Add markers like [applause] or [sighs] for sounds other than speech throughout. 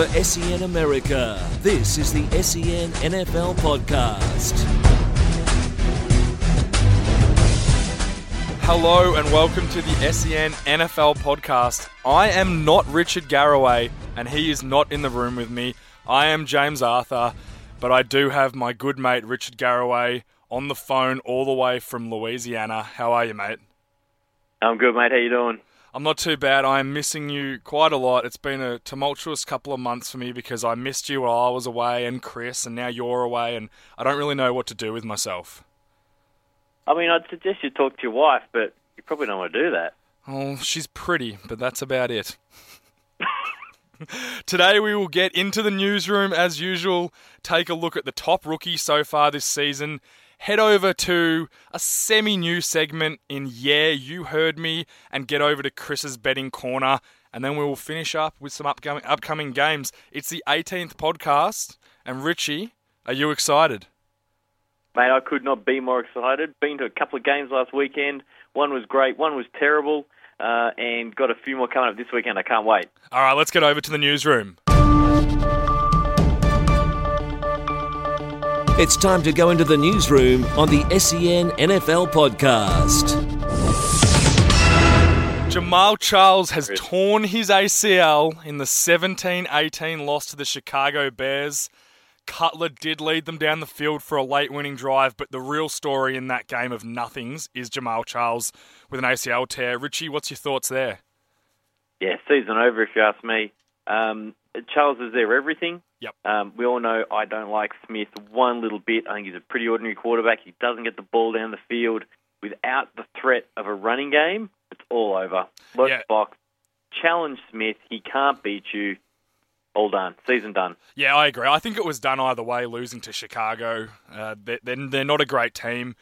For SEN America, this is the SEN NFL Podcast. Hello and welcome to the SEN NFL Podcast. I am not Richard Garraway, and he is not in the room with me. I am James Arthur, but I do have my good mate Richard Garraway on the phone all the way from Louisiana. How are you, mate? I'm good, mate. How you doing? I'm not too bad. I am missing you quite a lot. It's been a tumultuous couple of months for me because I missed you while I was away and Chris, and now you're away, and I don't really know what to do with myself. I mean, I'd suggest you talk to your wife, but you probably don't want to do that. Oh, she's pretty, but that's about it. [laughs] Today we will get into the newsroom as usual, take a look at the top rookie so far this season, head over to a semi new segment in Yeah, You Heard Me, and get over to Chris's betting corner. And then we will finish up with some upcoming, upcoming games. It's the 18th podcast. And Richie, are you excited? Mate, I could not be more excited. Been to a couple of games last weekend. One was great, one was terrible, uh, and got a few more coming up this weekend. I can't wait. All right, let's get over to the newsroom. It's time to go into the newsroom on the SEN NFL Podcast. Jamal Charles has torn his ACL in the 17 18 loss to the Chicago Bears. Cutler did lead them down the field for a late winning drive, but the real story in that game of nothings is Jamal Charles with an ACL tear. Richie, what's your thoughts there? Yeah, season over if you ask me. Um, Charles is there everything. Yep. Um, we all know I don't like Smith one little bit. I think he's a pretty ordinary quarterback. He doesn't get the ball down the field without the threat of a running game. It's all over. Let's Yeah. box. Challenge Smith. He can't beat you. All done. Season done. Yeah, I agree. I think it was done either way, losing to Chicago. Uh, they're, they're, they're not a great team.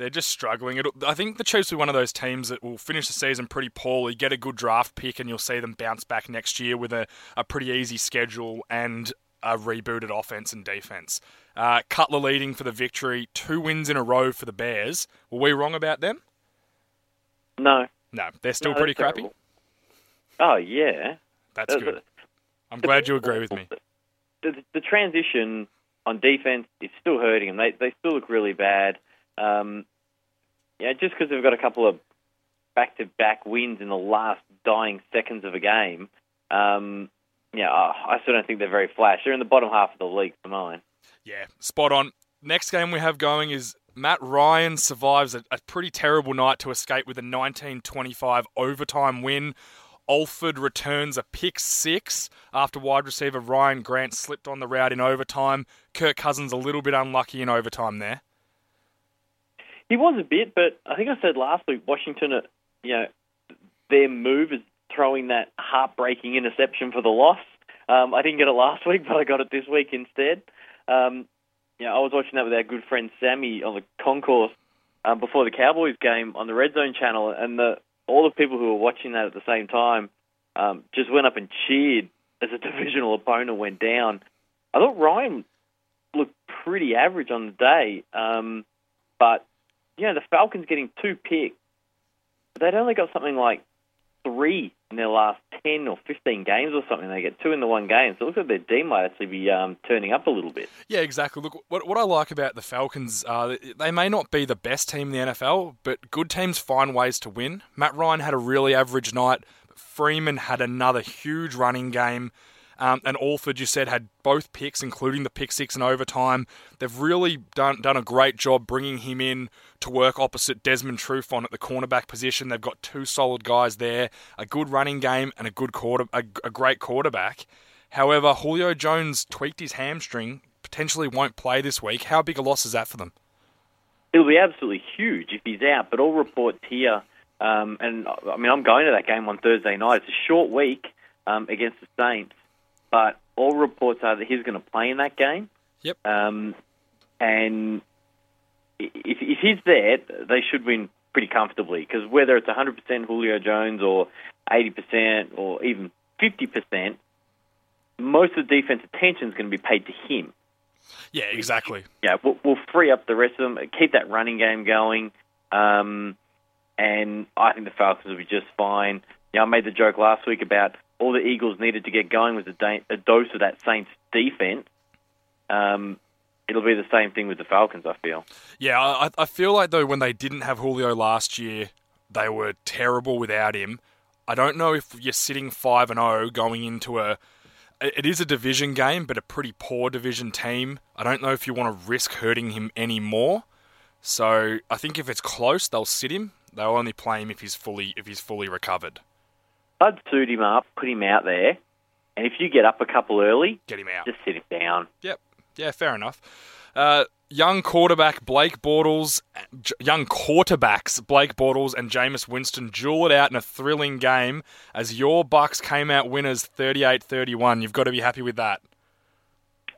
They're just struggling. It, I think the Chiefs will be one of those teams that will finish the season pretty poorly, get a good draft pick, and you'll see them bounce back next year with a, a pretty easy schedule and a rebooted offense and defense. Uh, Cutler leading for the victory, two wins in a row for the Bears. Were we wrong about them? No. No, they're still No, pretty crappy. terrible. Oh yeah. That's That's good. I'm glad you agree with me. The, the transition on defense is still hurting them. They they still look really bad. Um, yeah, just because they've got a couple of back-to-back wins in the last dying seconds of a game. Um, yeah, I, still don't think they're very flash. They're in the bottom half of the league for mine. Yeah, spot on. Next game we have going is Matt Ryan survives a, a pretty terrible night to escape with a 1925 overtime win. Alford returns a pick six after wide receiver Ryan Grant slipped on the route in overtime. Kirk Cousins a little bit unlucky in overtime there. He was a bit, but I think I said last week, Washington, uh, you know, their move is throwing that heartbreaking interception for the loss. Um, I didn't get it last [laughs] week, but I got it this week instead. Um, you know, I was watching that with our good friend Sammy on the concourse um, before the Cowboys game on the Red Zone channel, and the, all the people who were watching that at the same time um, just went up and cheered as a [laughs] divisional opponent went down. I thought Ryan looked pretty average on the day, um, but you know, the Falcons getting two picks, they'd only got something like three in their last 10 or 15 games or something. They get two in the one game. So it looks like their D might actually be um, turning up a little bit. Yeah, exactly. Look, what, what I like about the Falcons, uh, they may not be the best team in the NFL, but good teams find ways to win. Matt Ryan had a really average night. Freeman had another huge running game. Um, and Alford, you said, had both picks, including the pick six in overtime. They've really done done a great job bringing him in to work opposite Desmond Trufant at the cornerback position. They've got two solid guys there, a good running game and a good quarter, a, a great quarterback. However, Julio Jones tweaked his hamstring, potentially won't play this week. How big a loss is that for them? It'll be absolutely huge if he's out, but all reports here, um, and I mean, I'm going to that game on Thursday night. It's a short week um, against the Saints, but all reports are that he's going to play in that game. Yep. Um, and if, if he's there, they should win pretty comfortably because whether it's 100% Julio Jones or 80% or even 50%, most of the defense attention is going to be paid to him. Yeah, exactly. Yeah, we'll, we'll free up the rest of them, keep that running game going, um, and I think the Falcons will be just fine. Yeah, I made the joke last week about all the Eagles needed to get going was a, da- a dose of that Saints defense. Um, it'll be the same thing with the Falcons. I feel. Yeah, I, I feel like though when they didn't have Julio last year, they were terrible without him. I don't know if you're sitting five and zero going into a. It is a division game, but a pretty poor division team. I don't know if you want to risk hurting him anymore. So I think if it's close, they'll sit him. They'll only play him if he's fully if he's fully recovered. I'd suit him up, put him out there, and if you get up a couple early, Get him out. just sit him down. Yep. Yeah, fair enough. Uh, young quarterback Blake Bortles, young quarterbacks Blake Bortles and Jameis Winston duel it out in a thrilling game as your Bucks came out winners 38-31. You've got to be happy with that.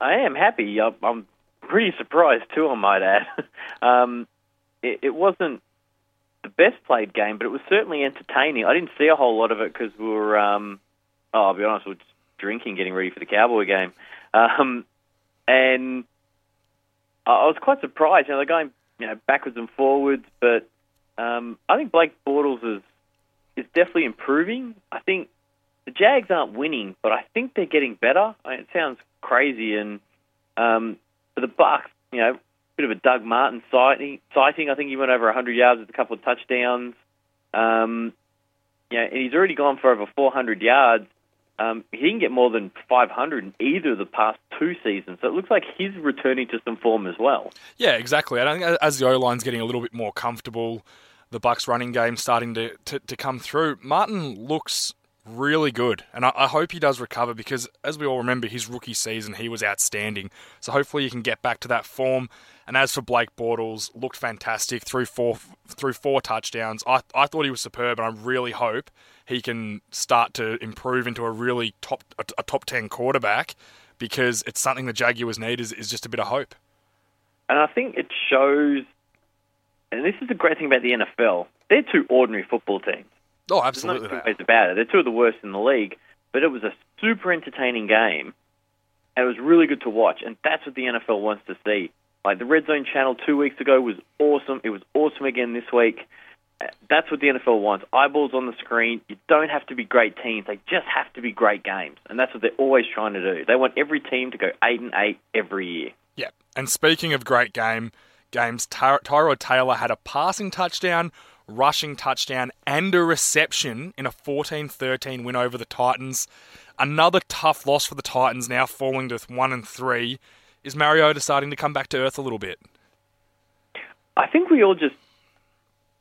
I am happy. I'm- I'm pretty surprised too. I might add. [laughs] um, it, it wasn't the best played game, but it was certainly entertaining. I didn't see a whole lot of it because we were, um, oh, I'll be honest, we were drinking, getting ready for the Cowboy game, um, and I I was quite surprised. You know, they're going you know backwards and forwards, but um, I think Blake Bortles is is definitely improving. I think the Jags aren't winning, but I think they're getting better. I mean, it sounds crazy, and um, for the Bucks, you know, bit of a Doug Martin sighting. Sighting. I think he went over 100 yards with a couple of touchdowns. Um, know, and he's already gone for over 400 yards. Um, he didn't get more than 500 in either of the past two seasons, so it looks like he's returning to some form as well. Yeah, exactly. I think as the O line's getting a little bit more comfortable, the Bucks running game starting to, to, to come through. Martin looks really good, and I, I hope he does recover because, as we all remember, his rookie season he was outstanding. So hopefully he can get back to that form. And as for Blake Bortles, looked fantastic through four through four touchdowns. I I thought he was superb, and I really hope he can start to improve into a really top a, a top ten quarterback because it's something the Jaguars need is, is just a bit of hope. And I think it shows, and this is the great thing about the NFL, they're two ordinary football teams. Oh, absolutely. There's no two ways about it. They're two of the worst in the league, but it was a super entertaining game, and it was really good to watch. And that's what the NFL wants to see. Like the Red Zone channel two weeks ago was awesome. It was awesome again this week. Uh, That's what the NFL wants. Eyeballs on the screen. You don't have to be great teams. They just have to be great games, and that's what they're always trying to do. They want every team to go eight and eight every year. Yeah. And speaking of great game games, Ty- Tyrod Taylor had a passing touchdown, rushing touchdown, and a reception in a 14-13 win over the Titans. Another tough loss for the Titans now falling to 1 and 3. Is Mariota starting to come back to earth a little bit? I think we all just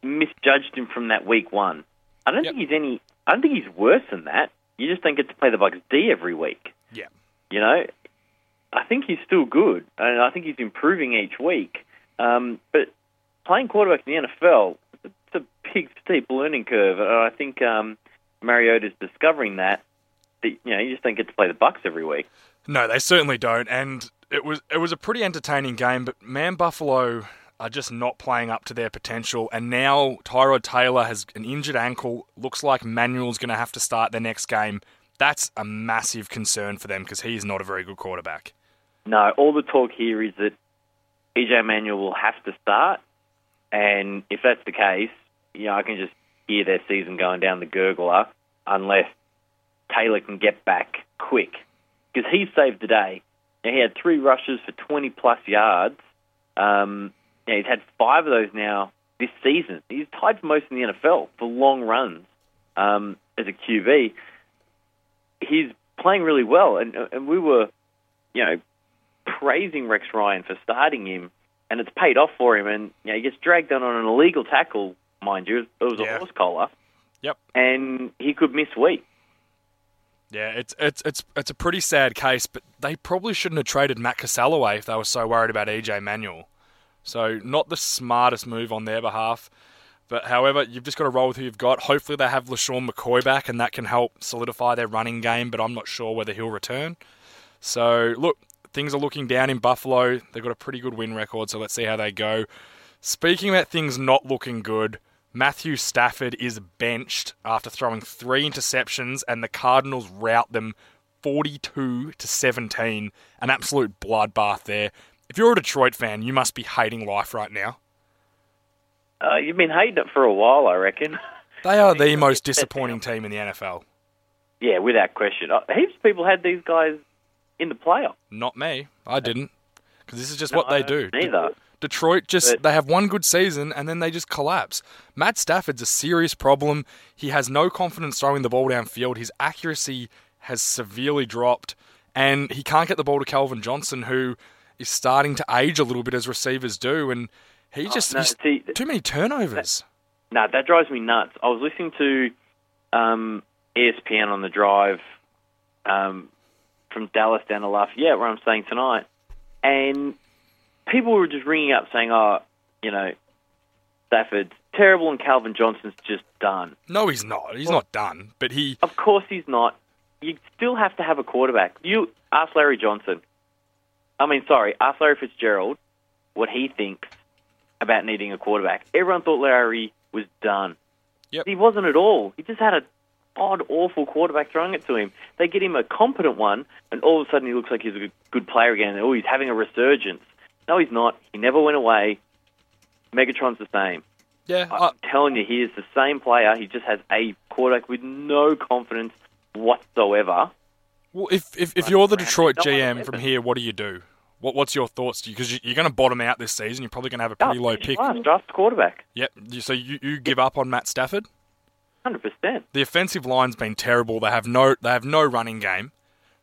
misjudged him from that week one. I don't Yep. think he's any. I don't think he's worse than that. You just don't get to play the Bucks D every week. Yeah. You know, I think he's still good, and I think he's improving each week. Um, but playing quarterback in the NFL, big steep learning curve, I think um, Mariota's discovering that. That you know, you just don't get to play the Bucks every week. No, they certainly don't. And it was it was a pretty entertaining game, but man, Buffalo are just not playing up to their potential. And now Tyrod Taylor has an injured ankle. Looks like Manuel's going to have to start the next game. That's a massive concern for them because he's not a very good quarterback. No, all the talk here is that EJ Manuel will have to start, and if that's the case, you know, I can just hear their season going down the gurgler unless Taylor can get back quick because he saved the day. Now, he had three rushes for 20 plus yards. Um, yeah, he's had five of those now this season. He's tied for most in the NFL for long runs um, as a QB. He's playing really well, and and we were, you know, praising Rex Ryan for starting him, and it's paid off for him. And you know, he gets dragged down on an illegal tackle, mind you. It was a Yeah. horse collar, Yep. and he could miss week. Yeah, it's it's it's it's a pretty sad case, but they probably shouldn't have traded Matt Cassel away if they were so worried about EJ Manuel. So not the smartest move on their behalf. But however, you've just got to roll with who you've got. Hopefully they have LeSean McCoy back and that can help solidify their running game, but I'm not sure whether he'll return. So look, things are looking down in Buffalo. They've got a pretty good win record, so let's see how they go. Speaking about things not looking good, Matthew Stafford is benched after throwing three interceptions, and the Cardinals rout them 42 to 17. An absolute bloodbath there. If you're a Detroit fan, you must be hating life right now. Uh, you've been hating it for a while, I reckon. They are the [laughs] most disappointing team in the NFL. Yeah, without question. Uh, Heaps of people had these guys in the playoff. Not me. I didn't. Because this is just No, what they do. Neither. Detroit just But- they have one good season and then they just collapse. Matt Stafford's a serious problem. He has no confidence throwing the ball downfield. His accuracy has severely dropped and he can't get the ball to Calvin Johnson who is starting to age a little bit as receivers do and he just Oh, no, see, too many turnovers. No, that drives me nuts. I was listening to um, ESPN on the drive um, from Dallas down to Lafayette, where I'm staying tonight, and people were just ringing up saying, "Oh, you know, Stafford's terrible and Calvin Johnson's just done." No, he's not. He's not done, but he Of course, he's not. You still have to have a quarterback. You ask Larry Johnson. I mean, sorry, ask Larry Fitzgerald what he thinks about needing a quarterback. Everyone thought Larry was done. Yep. He wasn't at all. He just had a odd, awful quarterback throwing it to him. They get him a competent one, and all of a sudden he looks like he's a good, good player again. Oh, he's having a resurgence. No, he's not. He never went away. Megatron's the same. yeah, I, I'm telling you, he is the same player. He just has a quarterback with no confidence whatsoever. Well, if if, if you're the Detroit GM from here, what do you do? What what's your thoughts? Because you, you're going to bottom out this season. You're probably going to have a pretty Oh, low pick. last, draft quarterback. Yep. So you, you give up on Matt Stafford. Hundred percent. The offensive line's been terrible. They have no they have no running game.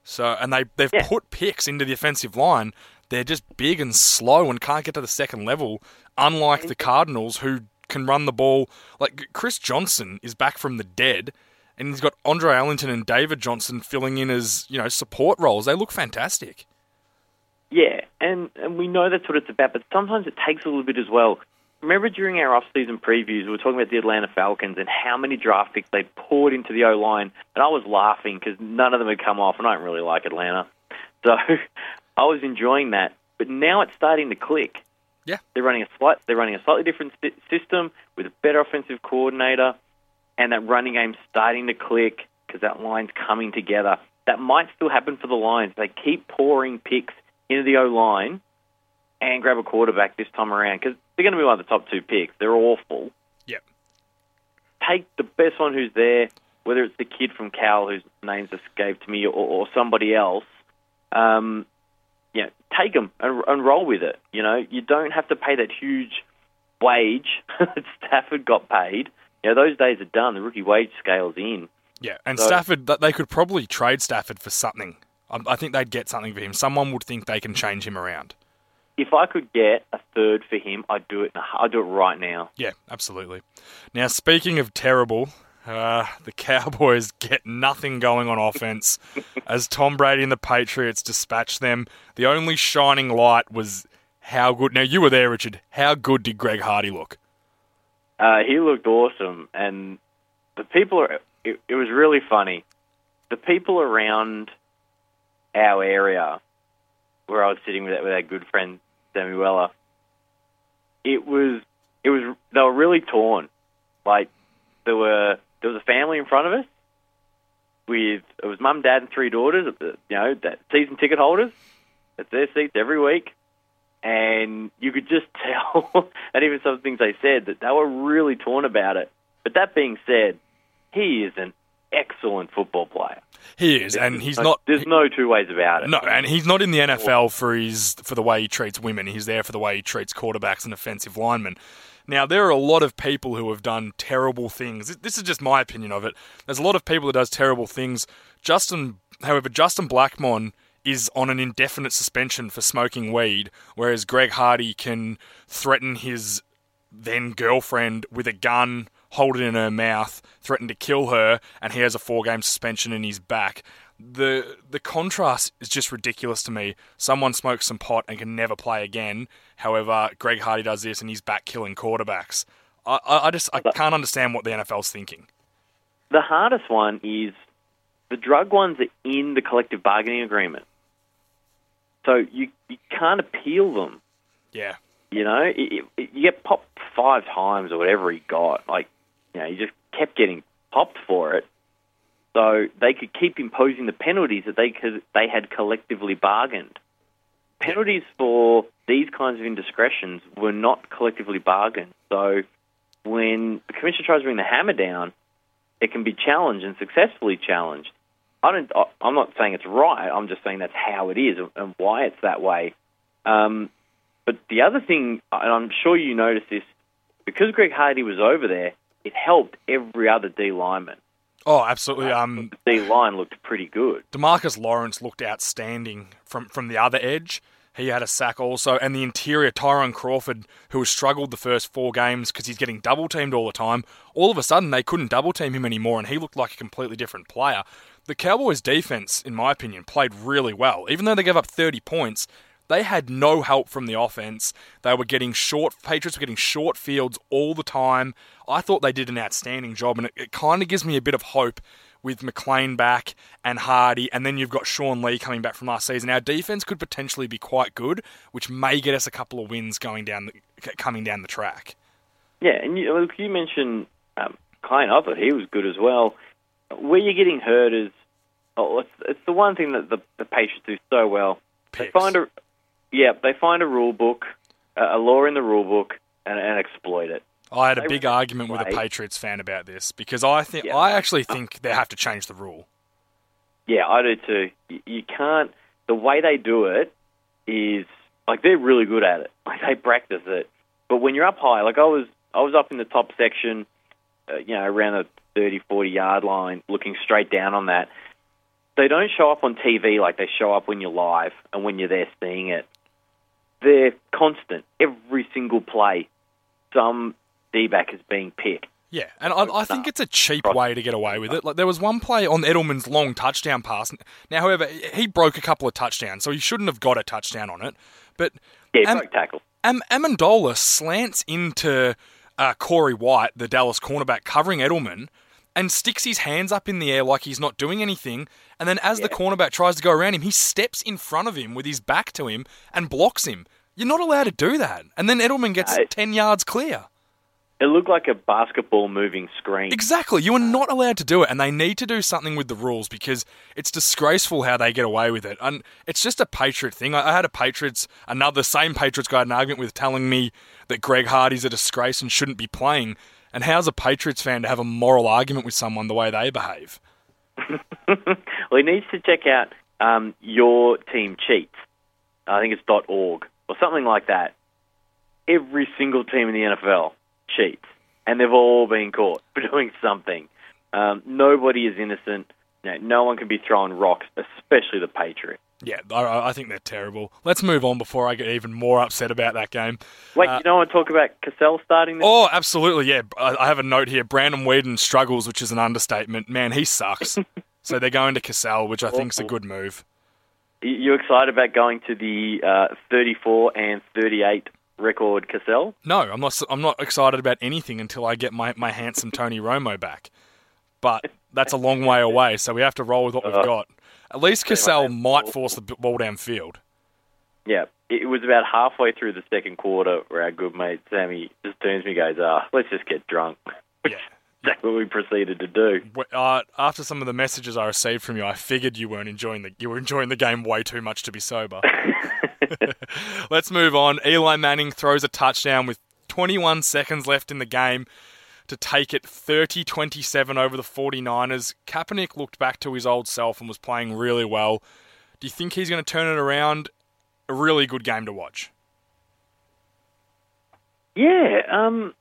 So and they they've Yeah. put picks into the offensive line. They're just big and slow and can't get to the second level. Unlike the Cardinals, who can run the ball. Like Chris Johnson is back from the dead, and he's got Andre Ellington and David Johnson filling in as you know support roles. They look fantastic. Yeah, and and we know that's what it's about, but sometimes it takes a little bit as well. Remember during our off-season previews, we were talking about the Atlanta Falcons and how many draft picks they poured into the O line, and I was laughing because none of them had come off, and I don't really like Atlanta, so I was enjoying that. But now it's starting to click. Yeah. they're running a slight, they're running a slightly different system with a better offensive coordinator, and that running game's starting to click because that line's coming together. That might still happen for the Lions. They keep pouring picks into the O line and grab a quarterback this time around because they're going to be one of the top two picks. They're awful. Yep. Take the best one who's there, whether it's the kid from Cal whose name's escaped to me or, or somebody else. Um, take them and, and roll with it. You know, you don't have to pay that huge wage [laughs] that Stafford got paid. You know, those days are done. The rookie wage scale's in. Yeah, and So- Stafford, they could probably trade Stafford for something. I, I think they'd get something for him. Someone would think they can change him around. If I could get a third for him, I'd do it. I'd do it right now. Yeah, absolutely. Now, speaking of terrible, uh, the Cowboys get nothing going on offense [laughs] as Tom Brady and the Patriots dispatch them. The only shining light was how good. Now, you were there, Richard. How good did Greg Hardy look? Uh, he looked awesome, and the people are. It, it was really funny. The people around our area, where I was sitting with with our good friend Sammy Weller, it was it was they were really torn. Like there were there was a family in front of us with it was mum, dad, and three daughters. Uh, you know, that season ticket holders. It's their seats every week and you could just [laughs] tell, and even some things they said, that they were really torn about it. But that being said, he is an excellent football player. He is, and he's not. There's no two ways about it. No, and he's not in the NFL for his for the way he treats women. He's there for the way he treats quarterbacks and offensive linemen. Now, there are a lot of people who have done terrible things. This is just my opinion of it. There's a lot of people who does terrible things. Justin, however, Justin Blackmon is on an indefinite suspension for smoking weed, whereas Greg Hardy can threaten his then girlfriend with a gun, hold it in her mouth, threaten to kill her, and he has a four game suspension in his back. The the contrast is just ridiculous to me. Someone smokes some pot and can never play again. However, Greg Hardy does this and he's back killing quarterbacks. I, I, just I can't understand what the NFL's thinking. The hardest one is the drug ones are in the collective bargaining agreement, so you you can't appeal them. Yeah. You know, it, it, you get popped five times or whatever he got. Like, you know, he just kept getting popped for it. So they could keep imposing the penalties that they could, they had collectively bargained. Penalties for these kinds of indiscretions were not collectively bargained. So when the commissioner tries to bring the hammer down, it can be challenged and successfully challenged. I don't. I'm not saying it's right. I'm just saying that's how it is and why it's that way. Um, but the other thing, and I'm sure you noticed this, because Greg Hardy was over there, it helped every other D lineman. Oh, absolutely. Um, The D line looked pretty good. Demarcus Lawrence looked outstanding from, from the other edge. He had a sack also, and the interior Tyrone Crawford, who has struggled the first four games because he's getting double teamed all the time. All of a sudden, they couldn't double team him anymore, and he looked like a completely different player. The Cowboys' defense, in my opinion, played really well. Even though they gave up 30 points, they had no help from the offense. They were getting short, Patriots were getting short fields all the time. I thought they did an outstanding job, and it, it kind of gives me a bit of hope with McClain back and Hardy, and then you've got Sean Lee coming back from last season. Our defense could potentially be quite good, which may get us a couple of wins going down the, coming down the track. Yeah, and you, look, you mentioned um, Klein. I thought he was good as well. Where you're getting hurt is, oh, it's, it's the one thing that the, the Patriots do so well. They find a, yeah, they find a rule book, a, law in the rule book, and, and exploit it. I had a They big argument with a. Patriots fan about this because I think Yeah. I actually think they have to change the rule. Yeah, I do too. You, you can't. The way they do it is like they're really good at it. [laughs] Like they practice it. But when you're up high, like I was, I was up in the top section, uh, you know, around the 30, 40 yard line, looking straight down on that. They don't show up on TV like they show up when you're live and when you're there seeing it. They're constant. Every single play, some D-back is being picked. Yeah, and I, I think it's a cheap way to get away with it. Like there was one play on Edelman's long touchdown pass. Now, however, he broke a couple of touchdowns, so he shouldn't have got a touchdown on it. But Yeah, Am- broke tackle. Am- Amendola slants into uh, Corey White, the Dallas cornerback, covering Edelman, and sticks his hands up in the air like he's not doing anything. And then as the cornerback tries to go around him, he steps in front of him with his back to him and blocks him. You're not allowed to do that. And then Edelman gets No. 10 yards clear. It looked like a basketball moving screen. Exactly. You are not allowed to do it, and they need to do something with the rules because it's disgraceful how they get away with it. And it's just a Patriot thing. I I had a Patriots, another same Patriots guy, had an argument with telling me that Greg Hardy's a disgrace and shouldn't be playing. And how's a Patriots fan to have a moral argument with someone the way they behave? [laughs] well, he needs to check out um, your team cheats. I think it's .org or something like that. Every single team in the NFL cheats, and they've all been caught for [laughs] doing something. Um, nobody is innocent. No one can be throwing rocks, especially the Patriots. Yeah, I, I think they're terrible. Let's move on before I get even more upset about that game. Wait, Uh, you don't want to talk about Cassell starting this? Oh, absolutely, yeah. I I have a note here. Brandon Weeden struggles, which is an understatement. Man, he sucks. [laughs] so they're going to Cassell, which I think is a good move. You- excited about going to the uh, 34 and 38 record Cassell? No, I'm not. I'm not excited about anything until I get my, my handsome Tony Romo back. But that's a long way away, so we have to roll with what we've Uh, got. At least Cassell might force the ball downfield. Yeah, it was about halfway through the second quarter where our good mate Sammy just turns me and goes, ah, let's just get drunk. [laughs] Yeah. That's what we proceeded to do. Uh, after some of the messages I received from you, I figured you weren't enjoying the you were enjoying the game way too much to be sober. [laughs] [laughs] Let's move on. Eli Manning throws a touchdown with 21 seconds left in the game to take it 30-27 over the 49ers. Kaepernick looked back to his old self and was playing really well. Do you think he's going to turn it around? A really good game to watch. Yeah, um,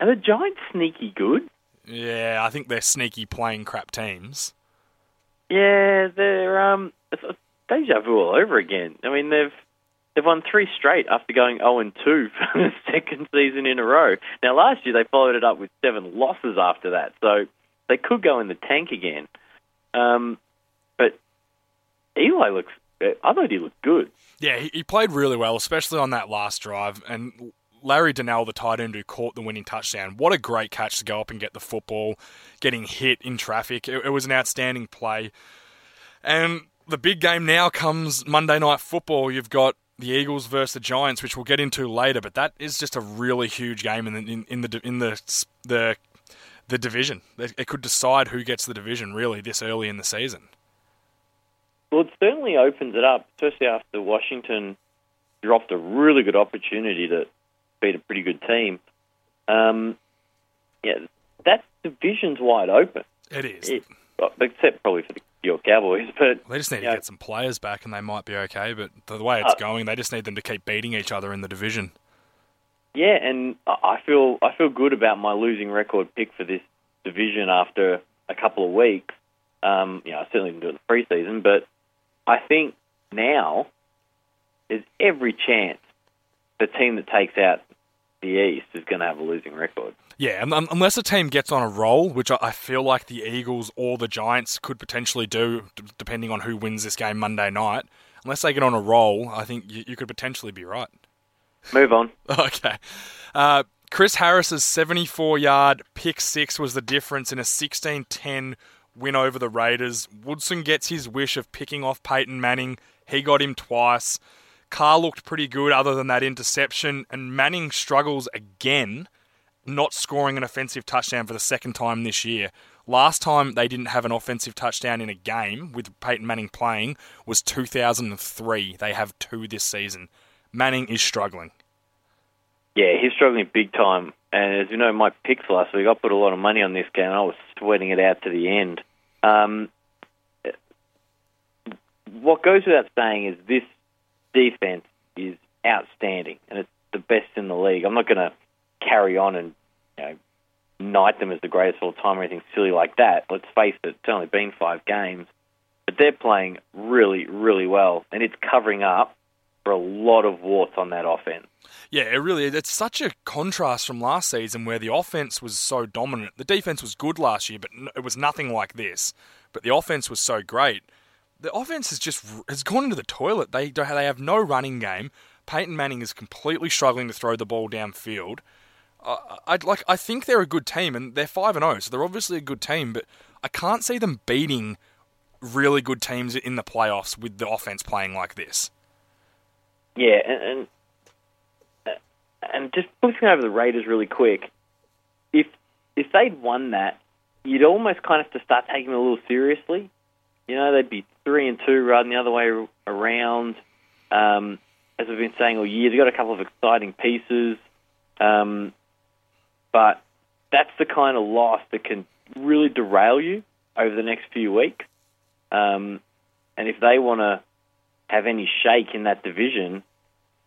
are the Giants sneaky good? Yeah, I think they're sneaky playing crap teams. Yeah, they're um, deja vu all over again. I mean, they've they've won three straight after going zero and two [laughs] for the second season in a row. Now, last year they followed it up with seven losses after that, so they could go in the tank again. Um, but Eli looks. I thought he looked good. Yeah, he, he played really well, especially on that last drive. And Larry Donnell, the tight end who caught the winning touchdown, what a great catch to go up and get the football, getting hit in traffic. It, it was an outstanding play. And the big game now comes Monday Night Football. You've got the Eagles versus the Giants, which we'll get into later. But that is just a really huge game in the in, in the in the the the division. It could decide who gets the division really this early in the season. Well, it certainly opens it up, especially after Washington dropped a really good opportunity to beat a pretty good team. Um, yeah, that division's wide open, It is. it, except probably for the your Cowboys. [laughs] But They just need to Yeah. get some players back, and they might be okay. But the way it's Uh, going, they just need them to keep beating each other in the division. yeah, and I I feel I feel good about my losing record pick for this division after a couple of weeks. Um, you know, I certainly didn't do it in the preseason, but I think now there's every chance the team that takes out the East is going to have a losing record. Yeah, un- un- unless a team gets on a roll, which I- feel like the Eagles or the Giants could potentially do, depending on who wins this game Monday night. Unless they get on a roll, I think you, you could potentially be right. Move on. [laughs] Okay. Uh, Chris Harris's 74 yard pick six was the difference in a 16 10 win over the Raiders. Woodson gets his wish of picking off Peyton Manning. He got him twice. Carr looked pretty good other than that interception, and Manning struggles again, not scoring an offensive touchdown for the second time this year. Last time they didn't have an offensive touchdown in a game with Peyton Manning playing was 2003. They have two this season. Manning is struggling. Yeah, he's struggling big time. And as you know, my picks last week, I put a lot of money on this game. and I was sweating it out to the end. Um, what goes without saying is this defense is outstanding, and it's the best in the league. I'm not going to carry on and you know, knight them as the greatest of all time or anything silly like that. Let's face it, it's only been five games, but they're playing really, really well, and it's covering up for a lot of warts on that offense. Yeah, it really it's such a contrast from last season where the offense was so dominant. The defense was good last year, but it was nothing like this. But the offense was so great. The offense has just has gone into the toilet. They they have no running game. Peyton Manning is completely struggling to throw the ball downfield. I I'd like I think they're a good team and they're 5 and 0, so they're obviously a good team, but I can't see them beating really good teams in the playoffs with the offense playing like this. Yeah, and and, and just looking over the Raiders really quick, if if they'd won that, you'd almost kind of have to start taking them a little seriously. You know, they'd be three and two rather than the other way around. Um, as we've been saying all year, they've got a couple of exciting pieces, um, but that's the kind of loss that can really derail you over the next few weeks. Um, and if they want to have any shake in that division,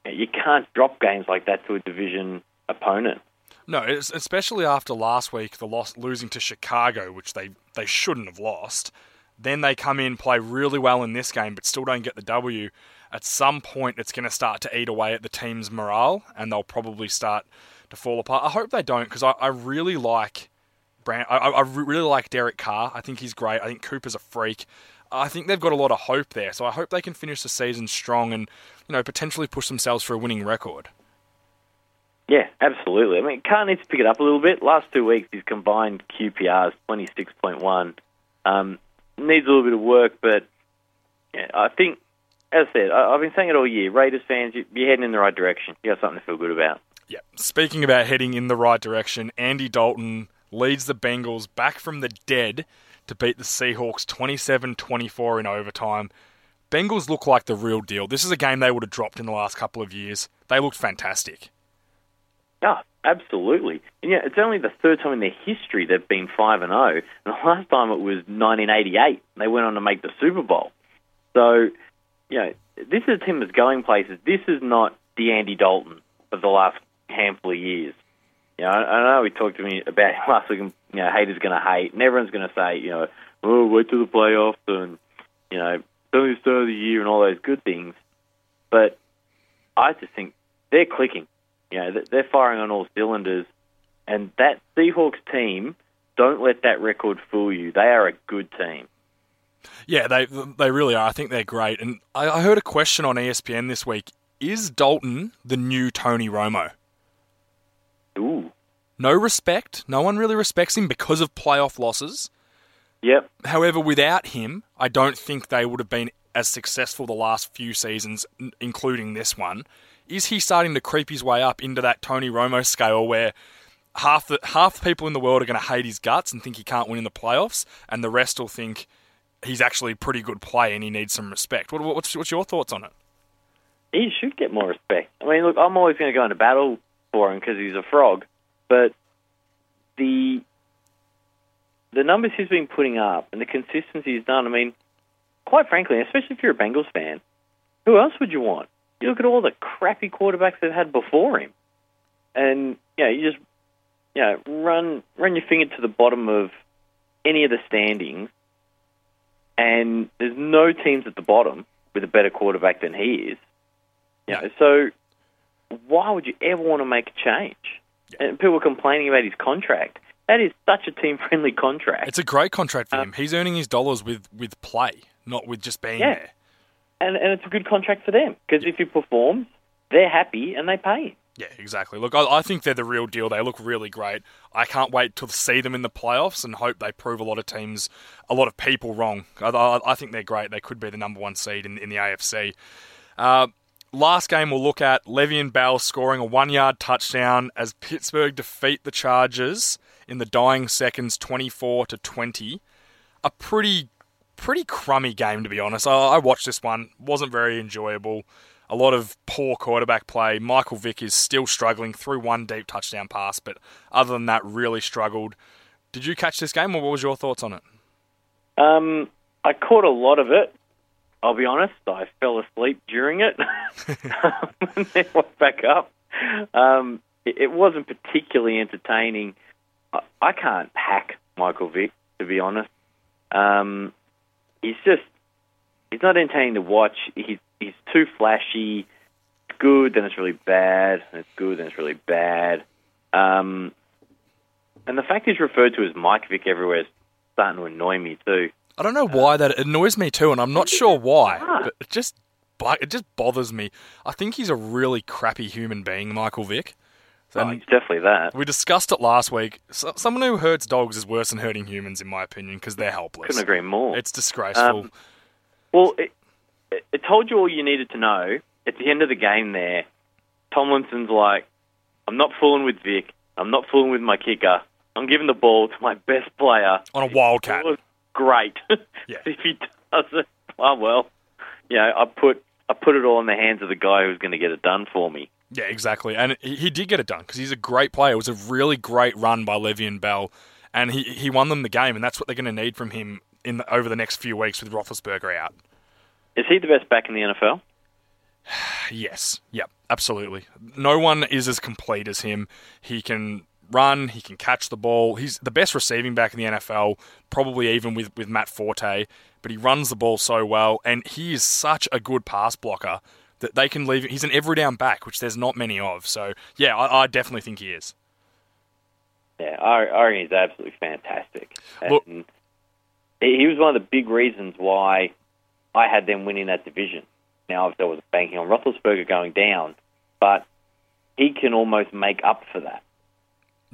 you can't drop games like that to a division opponent. No, especially after last week, the loss losing to Chicago, which they, they shouldn't have lost. Then they come in, play really well in this game, but still don't get the W. At some point, it's going to start to eat away at the team's morale, and they'll probably start to fall apart. I hope they don't, because I, I really like Brand. I, I really like Derek Carr. I think he's great. I think Cooper's a freak. I think they've got a lot of hope there, so I hope they can finish the season strong and you know potentially push themselves for a winning record. Yeah, absolutely. I mean, Carr needs to pick it up a little bit. Last two weeks, his combined QBR is 26.1. Um, needs a little bit of work, but yeah, I think, as I said, I, I've been saying it all year. Raiders fans, you- you're heading in the right direction. You got something to feel good about. Yeah. Speaking about heading in the right direction, Andy Dalton leads the Bengals back from the dead to beat the Seahawks 27 24 in overtime. Bengals look like the real deal. This is a game they would have dropped in the last couple of years. They looked fantastic. Yeah, absolutely. And yeah, it's only the third time in their history they've been five and zero, and the last time it was 1988. They went on to make the Super Bowl. So, you know, this is a team that's going places. This is not the Andy Dalton of the last handful of years. You know, I, I know we talked to me about last week. You know, haters going to hate, and everyone's going to say, you know, oh, wait till the playoffs, and you know, only the start of the year, and all those good things. But I just think they're clicking. You know, they're firing on all cylinders. And that Seahawks team, don't let that record fool you. They are a good team. Yeah, they they really are. I think they're great. And I, I heard a question on ESPN this week: Is Dalton the new Tony Romo? Ooh. No respect. No one really respects him because of playoff losses. Yep. However, without him, I don't think they would have been as successful the last few seasons, including this one. Is he starting to creep his way up into that Tony Romo scale where half the half the people in the world are going to hate his guts and think he can't win in the playoffs, and the rest will think he's actually a pretty good player and he needs some respect? What, what's what's your thoughts on it? He should get more respect. I mean, look, I'm always going to go into battle for him because he's a frog. But the the numbers he's been putting up and the consistency he's done, I mean, quite frankly, especially if you're a Bengals fan, who else would you want? You look at all the crappy quarterbacks they've had before him, and you know, you just you know run run your finger to the bottom of any of the standings, and there's no teams at the bottom with a better quarterback than he is. You know, so why would you ever want to make a change? And people are complaining about his contract. That is such a team friendly contract. It's a great contract for him. He's earning his dollars with, with play, not with just being Yeah. there. and and it's a good contract for them because if he performs, they're happy and they pay him. Yeah, exactly. Look, I, I think they're the real deal. They look really great. I can't wait to see them in the playoffs and hope they prove a lot of teams, a lot of people wrong. I, I, I think they're great. They could be the number one seed in, in the AFC. Uh, last game we'll look at Le'Veon Bell scoring a one yard touchdown as Pittsburgh defeat the Chargers in the dying seconds 24 to 20. A pretty pretty crummy game to be honest. I, I watched this one, wasn't very enjoyable. A lot of poor quarterback play. Michael Vick is still struggling through one deep touchdown pass, but other than that, really struggled. Did you catch this game, or what was your thoughts on it? Um, I caught a lot of it. I'll be honest, I fell asleep during it and [laughs] [laughs] then woke back up. Um, it, it wasn't particularly entertaining. I, I can't hack Michael Vick, to be honest. Um, he's just he's not entertaining to watch. He's he's too flashy. It's good, then it's really bad. It's good, then it's really bad. Um, and the fact he's referred to as Mike Vick everywhere is starting to annoy me too. I don't know why that annoys me too, and I'm not sure why, but it just it just bothers me. I think he's a really crappy human being, Michael Vick. Oh, he's definitely that. we discussed it last week. So, someone who hurts dogs is worse than hurting humans, in my opinion, because they're helpless. Couldn't agree more. It's disgraceful. Um, Well, it, it, told you all you needed to know. At the end of the game, there, Tomlinson's like, "I'm not fooling with Vick. I'm not fooling with my kicker. I'm giving the ball to my best player On a wildcat. Great. [laughs] Yeah. if he does it, oh well. You know, I put I put it all in the hands of the guy who's going to get it done for me. Yeah, exactly. And he, he did get it done because he's a great player. It was a really great run by Le'Veon Bell, and he, he won them the game, and that's what they're going to need from him in the, over the next few weeks with Roethlisberger out. Is he the best back in the NFL? [sighs] Yes. Yep. Absolutely. No one is as complete as him. He can run. He can catch the ball. He's the best receiving back in the NFL, probably even with, with Matt Forte. But he runs the ball so well, and he is such a good pass blocker that they can leave. He's an every down back, which there's not many of. So yeah, I, I definitely think he is. Yeah, I, I reckon he's absolutely fantastic. Look- And he he was one of the big reasons why I had them winning that division. Now, if I was banking on Roethlisberger going down, but he can almost make up for that.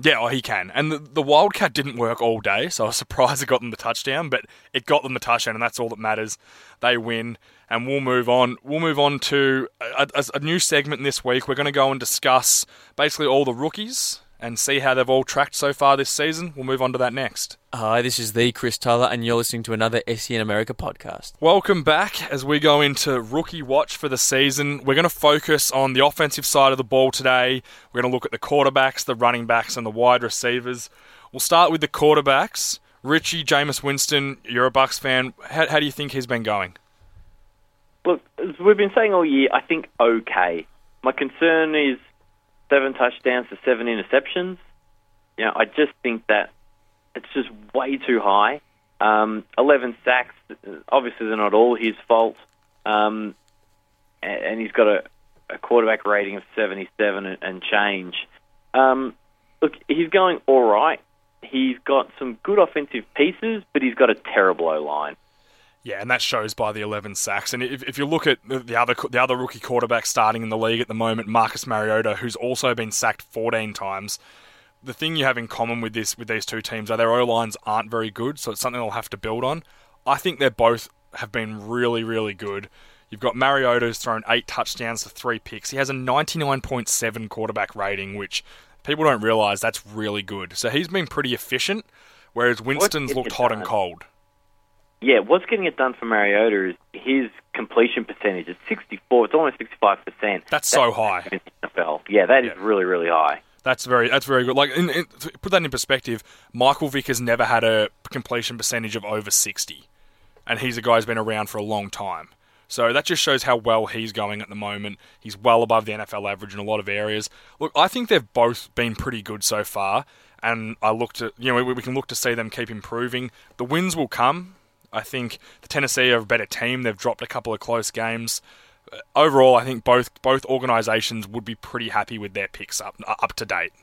Yeah, oh, he can. And the, the Wildcat didn't work all day, so I was [laughs] surprised it got them the touchdown, but it got them the touchdown, and that's all that matters. They win, and we'll move on. We'll move on to a, a, a new segment this week. We're going to go and discuss basically all the rookies and see how they've all tracked so far this season. We'll move on to that next. Hi, this is the Chris Tyler, and you're listening to another SEN America podcast. Welcome back as we go into rookie watch for the season. We're going to focus on the offensive side of the ball today. We're going to look at the quarterbacks, the running backs, and the wide receivers. We'll start with the quarterbacks. Richie, Jameis Winston, you're a Bucks fan. How, how do you think he's been going? Look, as we've been saying all year, I think okay. My concern is seven touchdowns to seven interceptions. You know, I just think that it's just way too high. Um, Eleven sacks. Obviously, they're not all his fault. Um, and, he's got a, a quarterback rating of seventy-seven and, and change. Um, look, he's going all right. He's got some good offensive pieces, but he's got a terrible O line. Yeah, and that shows by the 11 sacks. And if, if you look at the the other the other rookie quarterback starting in the league at the moment, Marcus Mariota, who's also been sacked 14 times, the thing you have in common with this with these two teams are their O lines aren't very good, so it's something they'll have to build on. I think they're both have been really really good. You've got Mariota's thrown eight touchdowns to three picks. He has a 99.7 quarterback rating, which people don't realize that's really good. So he's been pretty efficient, whereas Winston's looked hot and cold. Yeah, what's getting it done for Mariota is his completion percentage is 64. It's almost 65%. That's so high. NFL. Yeah, that is Yeah. really, really high. That's very that's very good. Like, in, in, put that in perspective, Michael Vick has never had a completion percentage of over sixty, and he's a guy who's been around for a long time. So that just shows how well he's going at the moment. He's well above the NFL average in a lot of areas. Look, I think they've both been pretty good so far, and I look to you know we, we can look to see them keep improving. The wins will come. I think the Tennessee are a better team. They've dropped a couple of close games. Uh, overall, I think both both organisations would be pretty happy with their picks up up to date.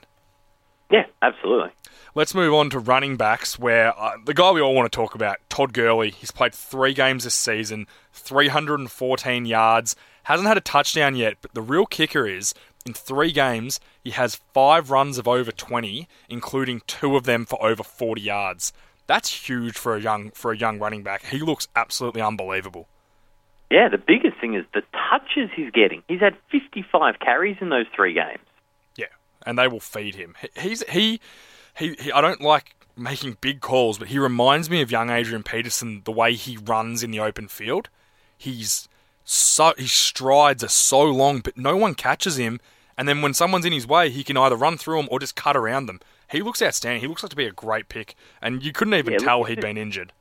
Yeah, absolutely. Let's move on to running backs, where uh, the guy we all want to talk about, Todd Gurley. He's played three games this season, 314 yards, hasn't had a touchdown yet, but the real kicker is in three games, he has five runs of over 20, including two of them for over 40 yards. That's huge for a young for a young running back. He looks absolutely unbelievable. Yeah, the biggest thing is the touches he's getting. He's had 55 carries in those three games. Yeah, and they will feed him. He's he he, he I don't like making big calls, but he reminds me of young Adrian Peterson the way he runs in the open field. He's so his strides are so long, but no one catches him. And then when someone's in his way, he can either run through them or just cut around them. He looks outstanding. He looks like to be a great pick, and you couldn't even Yeah, tell he'd been injured.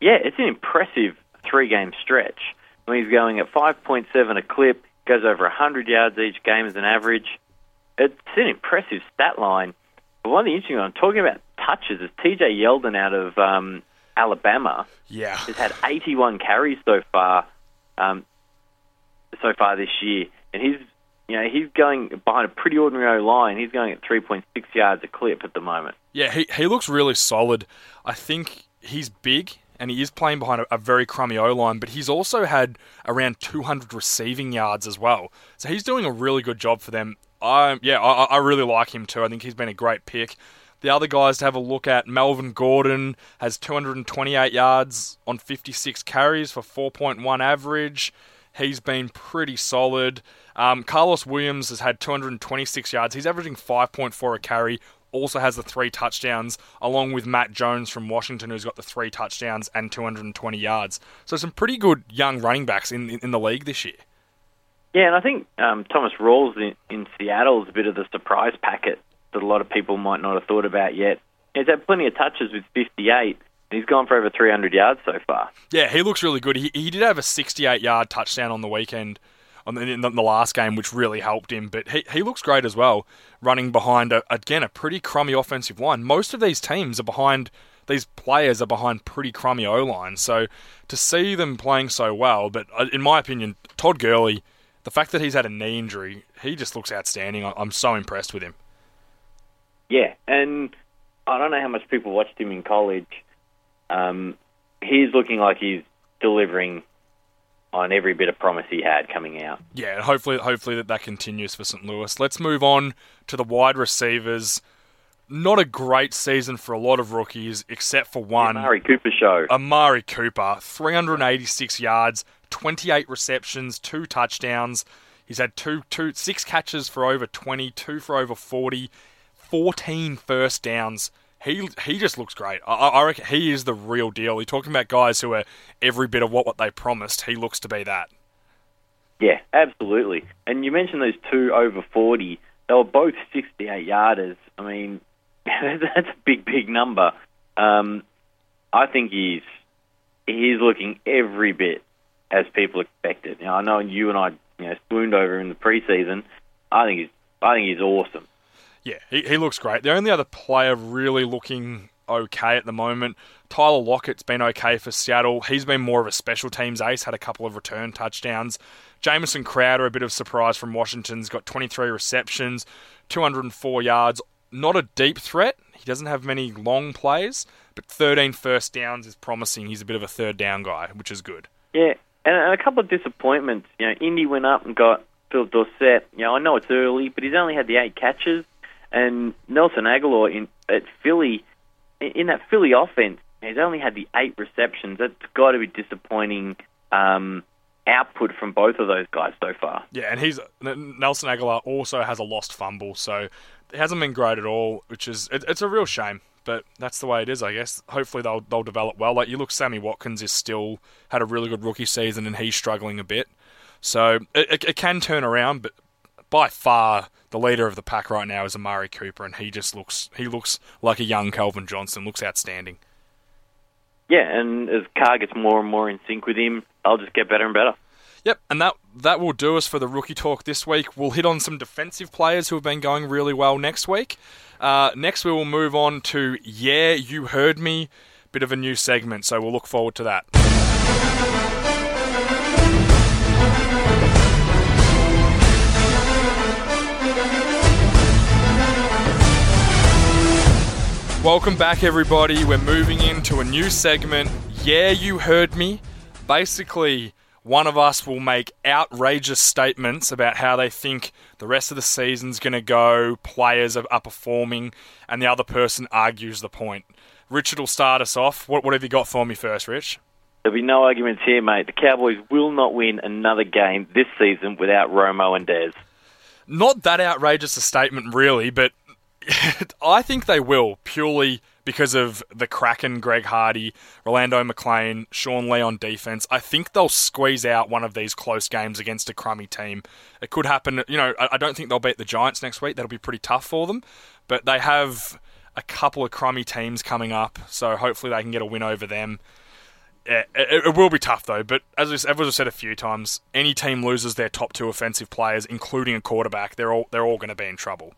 Yeah, it's an impressive three game stretch. I mean, he's going at 5.7 a clip, goes over 100 yards each game as an average. It's an impressive stat line. But one of the interesting ones, I'm talking about touches, is TJ Yeldon out of um, Alabama Yeah, has had 81 carries so far, um, so far this year, and he's you know he's going behind a pretty ordinary O line. He's going at 3.6 yards a clip at the moment. yeah, he he looks really solid. I think he's big. And he is playing behind a, a very crummy O line, but he's also had around 200 receiving yards as well. So he's doing a really good job for them. Um, I yeah, I, I really like him too. I think he's been a great pick. The other guys to have a look at, Melvin Gordon has 228 yards on 56 carries for 4.1 average. He's been pretty solid. Um, Karlos Williams has had 226 yards. He's averaging 5.4 a carry. Also has the three touchdowns, along with Matt Jones from Washington, who's got the three touchdowns and 220 yards. So some pretty good young running backs in in the league this year. Yeah, and I think um, Thomas Rawls in, in Seattle is a bit of the surprise packet that a lot of people might not have thought about yet. He's had plenty of touches with 58, he's gone for over 300 yards so far. Yeah, he looks really good. He, he did have a 68 yard touchdown on the weekend, in the, last game, which really helped him. But he, he looks great as well, running behind, a, again, a pretty crummy offensive line. Most of these teams are behind, these players are behind pretty crummy O lines. So to see them playing so well, but uh, in my opinion, Todd Gurley, the fact that he's had a knee injury, he just looks outstanding. I'm so impressed with him. Yeah, and I don't know how much people watched him in college. Um, he's looking like he's delivering on every bit of promise he had coming out. Yeah, hopefully, hopefully that that continues for St. Louis. Let's move on to the wide receivers. Not a great season for a lot of rookies, except for one. Amari Cooper show. Amari Cooper, 386 yards, 28 receptions, two touchdowns. He's had two, two, six catches for over 20, two for over 40, 14 first downs. He he just looks great. I, I reckon he is the real deal. You're talking about guys who are every bit of what, what they promised. He looks to be that. Yeah, absolutely. And you mentioned those two over 40. They were both 68 yarders. I mean, [laughs] that's a big, big number. Um, I think he's he's looking every bit as people expected. Now, I know you and I, you know, swooned over in the preseason. I think he's I think he's awesome. Yeah, he, he looks great. The only other player really looking okay at the moment, Tyler Lockett's been okay for Seattle. He's been more of a special teams ace, had a couple of return touchdowns. Jamison Crowder, a bit of surprise from Washington's got 23 receptions, 204 yards. Not a deep threat. He doesn't have many long plays, but 13 first downs is promising. He's a bit of a third down guy, which is good. Yeah, and a couple of disappointments. You know, Indy went up and got Phillip Dorsett. You know, I know it's early, but he's only had the eight catches. And Nelson Agholor in at Philly, in that Philly offense, he's only had the eight receptions. That's got to be disappointing um, output from both of those guys so far. Yeah, and he's Nelson Agholor also has a lost fumble, so it hasn't been great at all, which is it, it's a real shame. But that's the way it is, I guess. Hopefully they'll they'll develop well. Like you look, Sammy Watkins is still had a really good rookie season, and he's struggling a bit. So it, it, it can turn around, but by far the leader of the pack right now is Amari Cooper, and he just looks he looks like a young Calvin Johnson. Looks outstanding. yeah, and as Carr gets more and more in sync with him, they'll just get better and better. Yep, and that that will do us for the rookie talk this week. We'll hit on some defensive players who have been going really well next week. Uh, next, we will move on to Yeah, You Heard Me, bit of a new segment, so we'll look forward to that. Welcome back, everybody. We're moving into a new segment. Yeah, you heard me. Basically, one of us will make outrageous statements about how they think the rest of the season's going to go, players are, are, performing, and the other person argues the point. Richard will start us off. What, what have you got for me first, Rich? There'll be no arguments here, mate. The Cowboys will not win another game this season without Romo and Dez. Not that outrageous a statement, really, but [laughs] I think they will purely because of the Kraken, Greg Hardy, Rolando McClain, Sean Lee on defense. I think they'll squeeze out one of these close games against a crummy team. It could happen. You know, I don't think they'll beat the Giants next week. That'll be pretty tough for them, but they have a couple of crummy teams coming up, so hopefully they can get a win over them. It, it, it will be tough though, but as, as I've said a few times, any team loses their top two offensive players, including a quarterback, they're all they're all going to be in trouble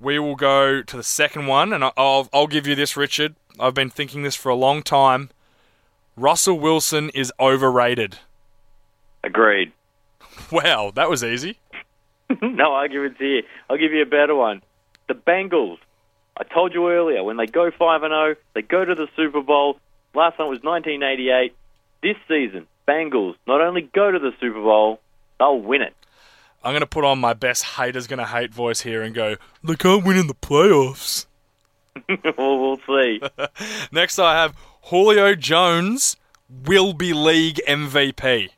we will go to the second one, and I'll, I'll give you this, Richard. I've been thinking this for a long time. Russell Wilson is overrated. Agreed. [laughs] Wow, that was easy. [laughs] no arguments here. I'll give you a better one. The Bengals. I told you earlier, when they go 5 and 0, they go to the Super Bowl. Last time was 1988. This season, Bengals not only go to the Super Bowl, they'll win it. I'm going to put on my best haters going to hate voice here and go, they can't win in the playoffs. [laughs] well, we'll see. [laughs] Next, I have Julio Jones will be league MVP.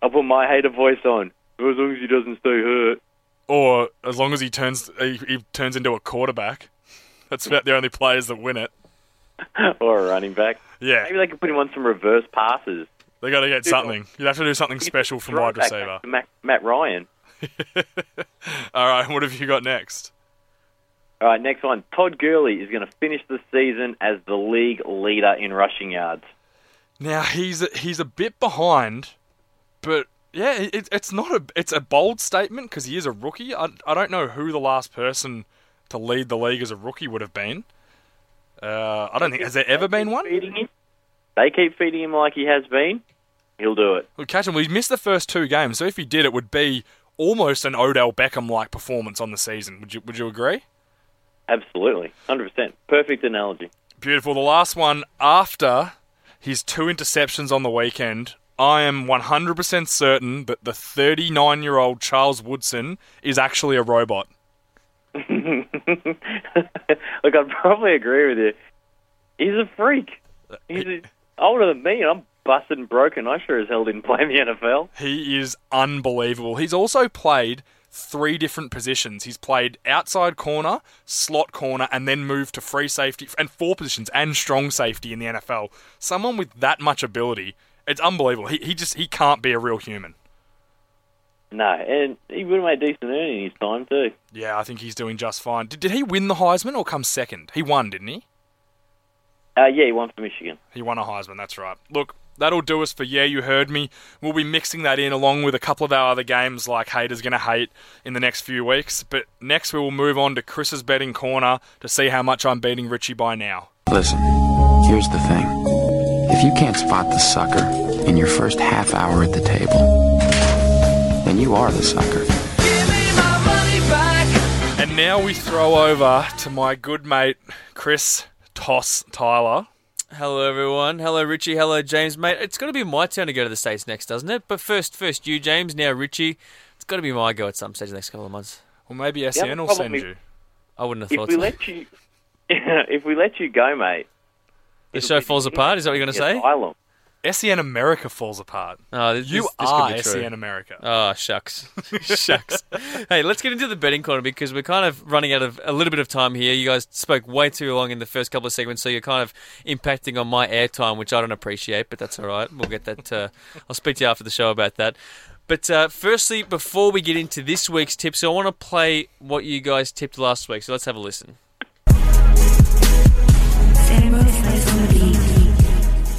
I'll put my hater voice on. As long as he doesn't stay hurt. Or as long as he turns he, he turns into a quarterback. [laughs] That's about the only players that win it. or a running back. Yeah. Maybe they could put him on some reverse passes. They got to get something. You'd have to do something special from wide receiver. Matt, Matt Ryan. [laughs] All right, what have you got next? All right, next one. Todd Gurley is going to finish the season as the league leader in rushing yards. Now he's a, he's a bit behind, but yeah, it, it's not a it's a bold statement because he is a rookie. I, I don't know who the last person to lead the league as a rookie would have been. Uh, I don't think has there ever been one. They keep feeding him like he has been he'll do it. Well, catch him. Well, missed the first two games, so if he did, it would be almost an Odell Beckham-like performance on the season. Would you Would you agree? Absolutely, hundred percent. Perfect analogy. Beautiful. The last one after his two interceptions on the weekend. I am 100% certain that the 39 year old Charles Woodson is actually a robot. [laughs] Look, I'd probably agree with you. He's a freak. He's uh, older than me, and I'm busted and broken. I sure as hell didn't play in the NFL. He is unbelievable. He's also played three different positions. He's played outside corner, slot corner, and then moved to free safety and four positions and strong safety in the NFL. Someone with that much ability, it's unbelievable. He, he just he can't be a real human. No, and he would have made decent earning in his time too. Yeah, I think he's doing just fine. Did, did he win the Heisman or come second? He won, didn't he? Uh, yeah, he won for Michigan. He won a Heisman, that's right. Look, that'll do us for Yeah You Heard Me. We'll be mixing that in along with a couple of our other games like Haters Gonna Hate in the next few weeks. But next we will move on to Chris's betting corner to see how much I'm beating Richie by now. Listen, here's the thing. If you can't spot the sucker in your first half hour at the table, then you are the sucker. And now we throw over to my good mate Chris Toss Tyler Hello, everyone. Hello, Richie. Hello, James, mate. It's got to be my turn to go to the States next, doesn't it? But first, first you, James. Now, Richie. It's got to be my go at some stage in the next couple of months. Well, maybe SEN will send you. I wouldn't have thought if thought we so. let you, [laughs] if we let you go, mate, the show falls apart. Is that what you're going to say? Asylum. SEN America falls apart. Oh, this, you this, this are could. SEN America. Oh, shucks. [laughs] shucks. hey, let's get into the betting corner because we're kind of running out of a little bit of time here. You guys spoke way too long in the first couple of segments, so you're kind of impacting on my airtime, which I don't appreciate, but that's all right. We'll get that. Uh, [laughs] I'll speak to you after the show about that. But uh, firstly, before we get into this week's tips, I want to play what you guys tipped last week, so let's have a listen.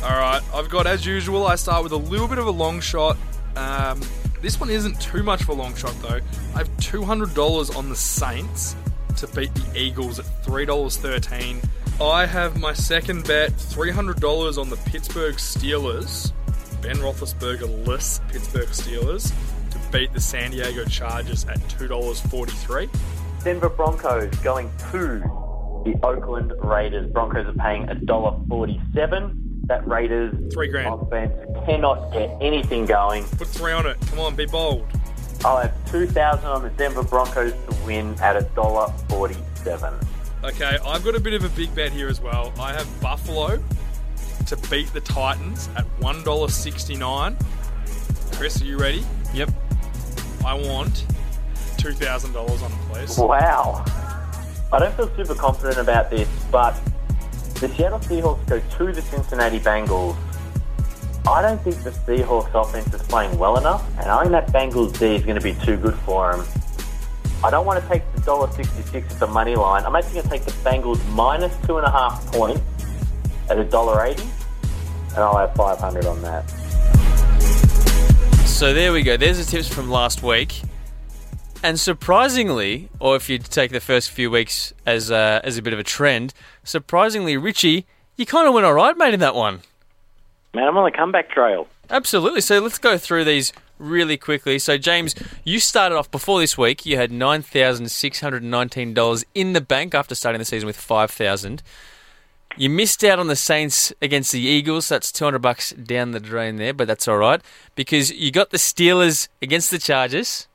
All right, I've got as usual. I start with a little bit of a long shot. Um, this one isn't too much of a long shot though. I have two hundred dollars on the Saints to beat the Eagles at three dollars thirteen. I have my second bet, three hundred dollars on the Pittsburgh Steelers, Ben Roethlisberger-less Pittsburgh Steelers to beat the San Diego Chargers at two dollars forty-three. Denver Broncos going to the Oakland Raiders. Broncos are paying $1.47. That Raiders Three grand. offense cannot get anything going. Put three on it. Come on, be bold. I'll have 2000 on the Denver Broncos to win at a dollar forty-seven. Okay, I've got a bit of a big bet here as well. I have Buffalo to beat the Titans at one dollar sixty nine. Chris, are you ready? Yep. I want two thousand dollars on the place. Wow. I don't feel super confident about this, but the Seattle Seahawks go to the Cincinnati Bengals. I don't think the Seahawks offense is playing well enough, and I think that Bengals D is going to be too good for them. I don't want to take the $1.66 at the money line. I'm actually going to take the Bengals minus two and a half points at $1.80, and I'll have 500 on that. So there we go. There's the tips from last week. And surprisingly, or if you take the first few weeks as uh, as a bit of a trend, surprisingly, Richie, you kind of went all right, mate, in that one. Man, I'm on the comeback trail. Absolutely. So let's go through these really quickly. So James, you started off before this week. You had nine thousand six hundred nineteen dollars in the bank after starting the season with five thousand. You missed out on the Saints against the Eagles. That's two hundred bucks down the drain there, but that's all right because you got the Steelers against the Chargers.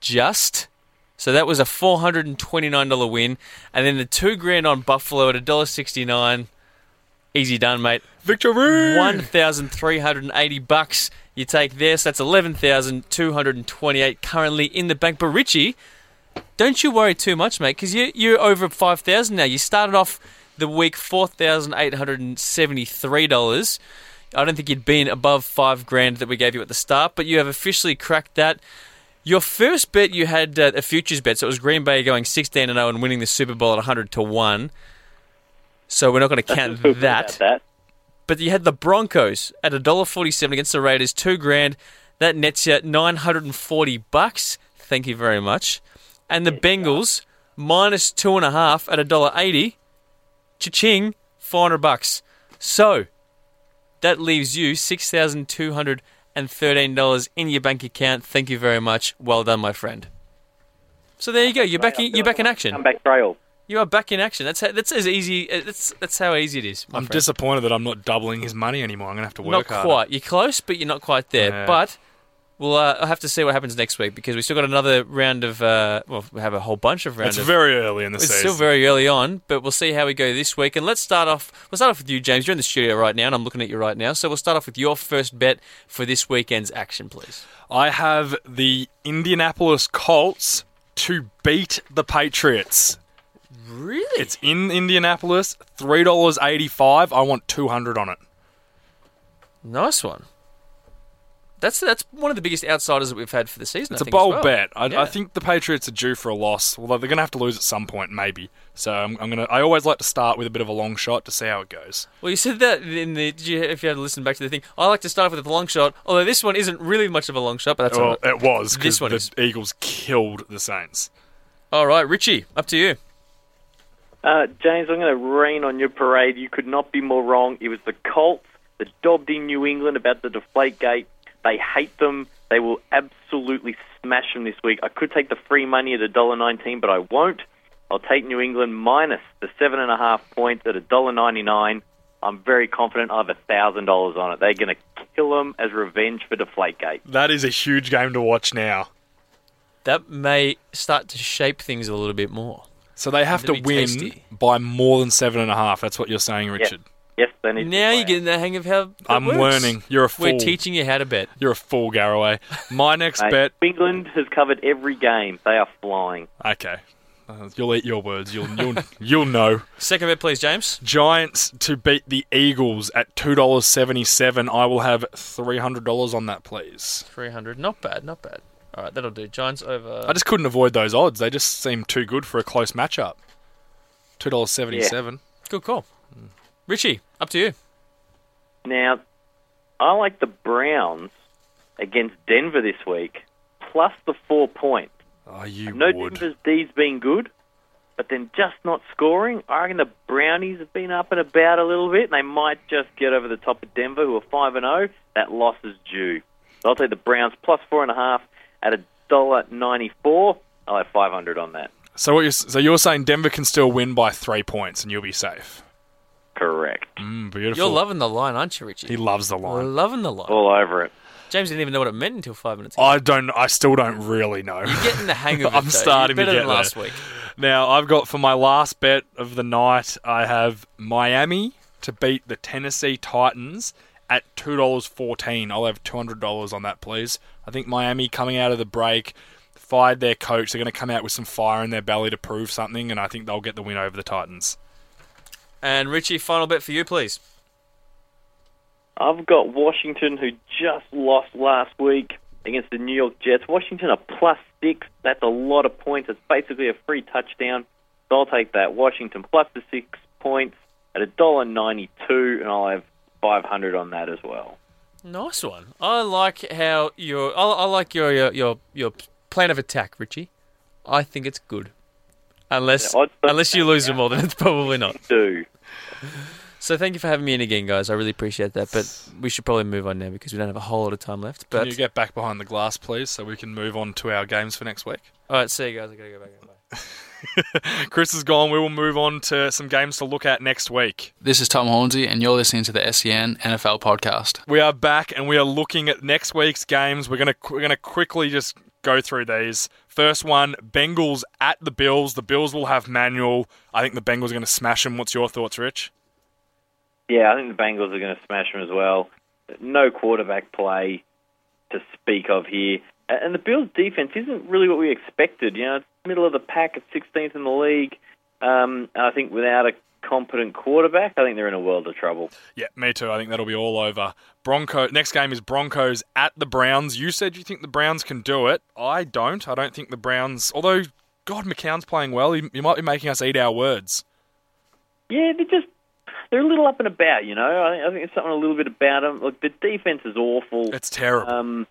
Just so that was a four hundred and twenty nine dollar win, and then the two grand on Buffalo at a dollar sixty nine. Easy done, mate. Victory! One thousand three hundred and eighty bucks you take this. that's eleven thousand two hundred and twenty-eight currently in the bank. But Richie, don't you worry too much, mate, because you you're over five thousand now. You started off the week four thousand eight hundred and seventy-three dollars. I don't think you'd been above five grand that we gave you at the start, but you have officially cracked that. Your first bet you had uh, a futures bet, so it was Green Bay going sixteen and zero and winning the Super Bowl at hundred to one. So we're not going to count that. that. But you had the Broncos at $1.47 against the Raiders, two grand. That nets you 940 bucks. Thank you very much. And the Bengals minus two and a half at $1.80. Cha-ching, 400 bucks. So that leaves you $6,213 in your bank account. Thank you very much. Well done, my friend. So there you go. You're back. In, you're back in action. Comeback trail. You are back in action. That's how, that's as easy. uh, That's that's how easy it is. I'm friend. disappointed that I'm not doubling his money anymore. I'm gonna have to Not work harder. quite. You're close, but you're not quite there. Yeah. But we'll uh, I'll have to see what happens next week because we still got another round of. Uh, well, we have a whole bunch of rounds. It's of, very early in the season. it's season. still very early on, but we'll see how we go this week. And let's start off. We'll start off with you, James. You're in the studio right now, and I'm looking at you right now. So we'll start off with your first bet for this weekend's action, please. I have the Indianapolis Colts to beat the Patriots. Really? It's in Indianapolis, three dollars eighty-five. I want two hundred on it. nice one. That's that's one of the biggest outsiders that we've had for the season. It's I a think, as bold well. bet. I, Yeah. I think the Patriots are due for a loss, although they're going to have to lose at some point, maybe. So I'm, I'm going to. I always like to start with a bit of a long shot to see how it goes. Well, you said that in the. Did you, if you had to listen back to the thing, I like to start with a long shot. Although this one isn't really much of a long shot, but that's all Well, right. it was This one the is. Eagles killed the Saints. All right, Richie, up to you. Uh, James, I'm going to rain on your parade. You could not be more wrong. It was the Colts that dobbed in New England about the deflate gate. They hate them. They will absolutely smash them this week. I could take the free money at $1.19, but I won't. I'll take New England minus the seven and a half points at $1.99. I'm very confident I have $1,000 on it. They're going to kill them as revenge for Deflategate. That is a huge game to watch now. That may start to shape things a little bit more. So they have to That'd win tasty. by more than seven and a half. That's what you're saying, Richard. Yes, they need Now play you're getting the hang of how that I'm works. learning. You're a fool. We're teaching you how to bet. You're a fool, Garraway. My next Mate, bet. England has covered every game. They are flying. Okay, uh, you'll eat your words. You'll you'll you'll know. Second bet, please, James. Giants to beat the Eagles at two dollars seventy seven. I will have three hundred dollars on that, please. Three hundred. Not bad. Not bad. All right, that'll do. Giants over. I just couldn't avoid those odds. They just seem too good for a close matchup. Two dollars seventy seven. Good call. Richie, up to you. Now, I like the Browns against Denver this week, plus the four points. Oh, you No would. Denver's D's been good, but then just not scoring. I reckon the Brownies have been up and about a little bit, and they might just get over the top of Denver, who are five and zero. That loss is due. So I'll take the Browns plus four and a half at a dollar ninety four. I'll have five hundred on that. So what you're so you're saying Denver can still win by three points and you'll be safe. Correct. Mm, beautiful. You're loving the line, aren't you, Richie? He loves the You're line. loving the line. All over it. James didn't even know what it meant until five minutes ago. I don't. I still don't really know. You're getting the hang of [laughs] it. I'm though. starting You're to better get than last there. week. Now I've got for my last bet of the night. I have Miami to beat the Tennessee Titans at two dollars fourteen. I'll have two hundred dollars on that, please. I think Miami coming out of the break fired their coach. They're going to come out with some fire in their belly to prove something, and I think they'll get the win over the Titans. And Richie, final bet for you, please. I've got Washington, who just lost last week against the New York Jets. Washington are plus six. That's a lot of points. It's basically a free touchdown. So I'll take that. Washington plus the six points at a dollar ninety-two, and I'll have five hundred on that as well. Nice one. I like how your I, I like your, your your your plan of attack, Richie. I think it's good. Unless Yeah, unless you lose them all, then it's probably not. [laughs] Do So thank you for having me in again, guys. I really appreciate that. But we should probably move on now because we don't have a whole lot of time left. Can you get back behind the glass, please, so we can move on to our games for next week? all right, see you guys. I gotta go back. Bye. [laughs] Chris is gone. We will move on to some games to look at next week. This is Tom Hornsey, and you're listening to the SEN NFL podcast. We are back and we are looking at next week's games. We're gonna we're gonna quickly just go through these. First one, Bengals at the Bills. The Bills will have Manuel. I think the Bengals are going to smash them. What's your thoughts, Rich? yeah, I think the Bengals are going to smash them as well. No quarterback play to speak of here, and the Bills' defense isn't really what we expected. You know, it's middle of the pack at 16th in the league. Um, I think without a competent quarterback, I think they're in a world of trouble. Yeah, me too. I think that'll be all over. Bronco. Next game is Broncos at the Browns. You said you think the Browns can do it. I don't. I don't think the Browns. Although God, McCown's playing well. He, he might be making us eat our words. Yeah, they're just they're a little up and about. You know, I think, I think there's something a little bit about them. Look, the defense is awful, It's terrible. um,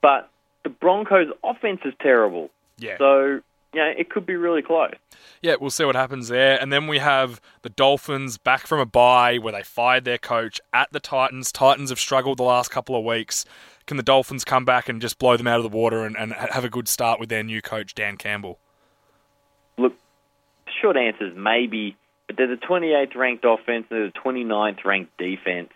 but the Broncos' offense is terrible. yeah. So know, it could be really close. Yeah, we'll see what happens there. And then we have the Dolphins back from a bye where they fired their coach at the Titans. Titans have struggled the last couple of weeks. Can the Dolphins come back and just blow them out of the water and, and have a good start with their new coach, Dan Campbell? Look, short answer is maybe, but they're the 28th ranked offense, they're the 29th ranked defense.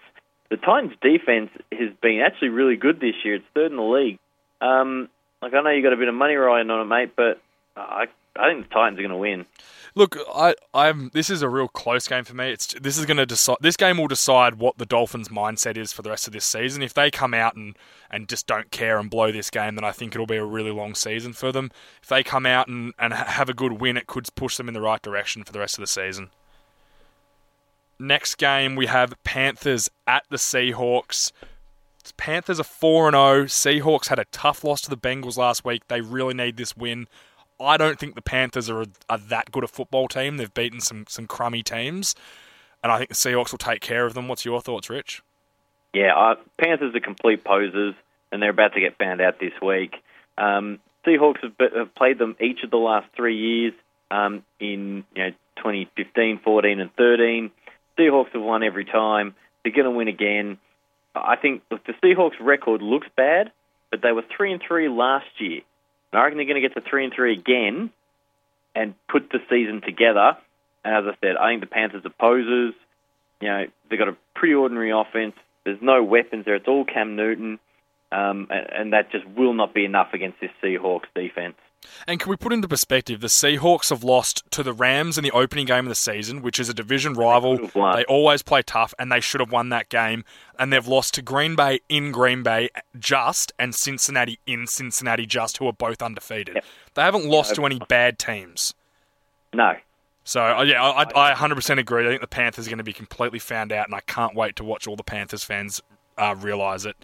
The Titans' defense has been actually really good this year. It's third in the league. Um, like I know you got a bit of money riding on it, mate, but I I think the Titans are going to win. Look, I, I'm. This is a real close game for me. It's this is going to decide. This game will decide what the Dolphins' mindset is for the rest of this season. If they come out and and just don't care and blow this game, then I think it'll be a really long season for them. If they come out and and have a good win, it could push them in the right direction for the rest of the season. Next game we have Panthers at the Seahawks. Panthers are 4 and 0. Seahawks had a tough loss to the Bengals last week. They really need this win. I don't think the Panthers are, are that good a football team. They've beaten some some crummy teams, and I think the Seahawks will take care of them. What's your thoughts, Rich? Yeah, uh, Panthers are complete posers, and they're about to get found out this week. Um, Seahawks have, have played them each of the last three years um, in you know 2015, 14, and 13. Seahawks have won every time. They're going to win again. I think look, the Seahawks' record looks bad, but they were three and three last year. And I reckon they're going to get to three and three again and put the season together. And as I said, I think the Panthers are posers. You know, they've got a pretty ordinary offense. There's no weapons there. It's all Cam Newton, um, and, and that just will not be enough against this Seahawks defense. And can we put into perspective the Seahawks have lost to the Rams in the opening game of the season, which is a division rival. They always play tough, and they should have won that game. And they've lost to Green Bay in Green Bay just, and Cincinnati in Cincinnati just, who are both undefeated. Yep. They haven't lost to any bad teams. No, So uh, yeah, I, I, I 100% agree. I think the Panthers are going to be completely found out, and I can't wait to watch all the Panthers fans uh, realize it.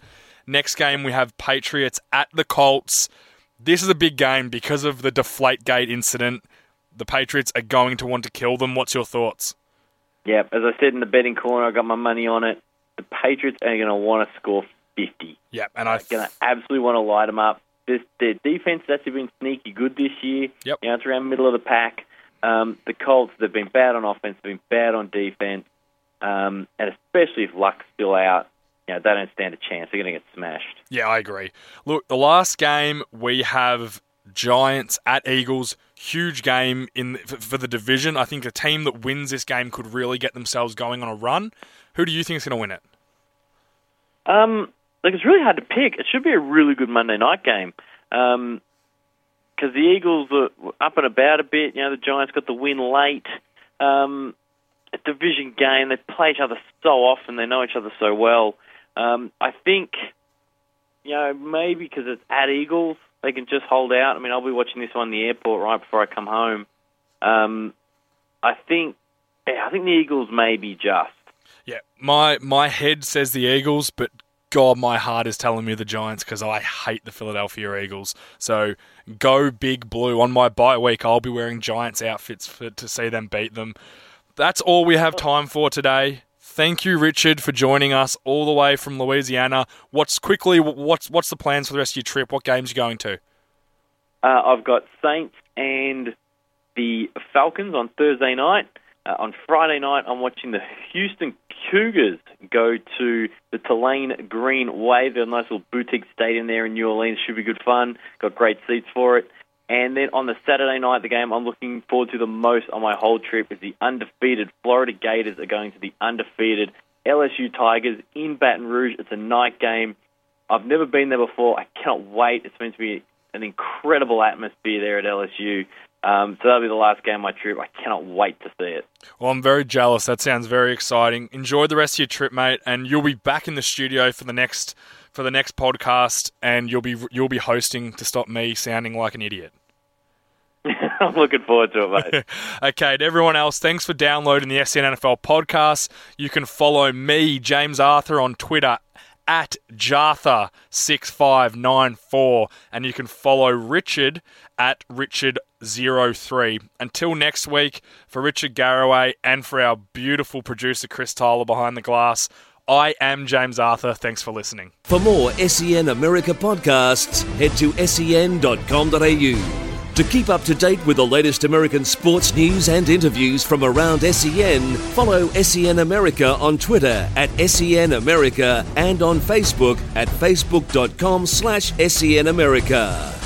Next game we have Patriots at the Colts. This is a big game because of the Deflategate incident. The Patriots are going to want to kill them. What's your thoughts? Yeah, as I said in the betting corner, I got my money on it. The Patriots are going to want to score 50. Yeah, and I'm Going to absolutely want to light them up. This, their defense has actually been sneaky good this year. Yep. You know, it's around the middle of the pack. Um, the Colts, they've been bad on offense, they've been bad on defense, um, and especially if Luck's still out, know, they don't stand a chance. They're going to get smashed. Yeah, I agree. Look, the last game we have Giants at Eagles. Huge game in for, the division. I think a team that wins this game could really get themselves going on a run. Who do you think is going to win it? Um, like it's really hard to pick. It should be a really good Monday night game. Um 'cause because the Eagles are up and about a bit. You know, the Giants got the win late. Um, a division game. They play each other so often. They know each other so well. Um, I think, you know, maybe because it's at Eagles, they can just hold out. I mean, I'll be watching this one in the airport right before I come home. Um, I think, yeah, I think the Eagles may be just. Yeah, my my head says the Eagles, but God, my heart is telling me the Giants because I hate the Philadelphia Eagles. So go big blue on my bye week. I'll be wearing Giants outfits for, to see them beat them. That's all we have time for today. Thank you, Richard, for joining us all the way from Louisiana. What's quickly? What's what's the plans for the rest of your trip? What games are you going to? Uh, I've got Saints and the Falcons on Thursday night. Uh, on Friday night, I'm watching the Houston Cougars go to the Tulane Green Wave. A nice little boutique stadium there in New Orleans. Should be good fun. Got great seats for it. And then on the Saturday night, the game I'm looking forward to the most on my whole trip is the undefeated Florida Gators are going to the undefeated LSU Tigers in Baton Rouge. It's a night game. I've never been there before. I cannot wait. It's meant to be an incredible atmosphere there at LSU. Um, so that'll be the last game of my trip. I cannot wait to see it. Well, I'm very jealous. That sounds very exciting. Enjoy the rest of your trip, mate, and you'll be back in the studio for the next for the next podcast, and you'll be you'll be hosting to stop me sounding like an idiot. [laughs] I'm looking forward to it, mate. [laughs] okay, to everyone else, thanks for downloading the SEN NFL podcast. You can follow me, James Arthur, on Twitter at Jartha6594, and you can follow Richard at Richard03. Until next week, for Richard Garraway and for our beautiful producer Chris Tyler behind the glass, I am James Arthur. Thanks for listening. For more SEN America podcasts, head to sen.com.au. To keep up to date with the latest American sports news and interviews from around SEN, follow SEN America on Twitter at SEN America and on Facebook at facebook.com slash SEN America.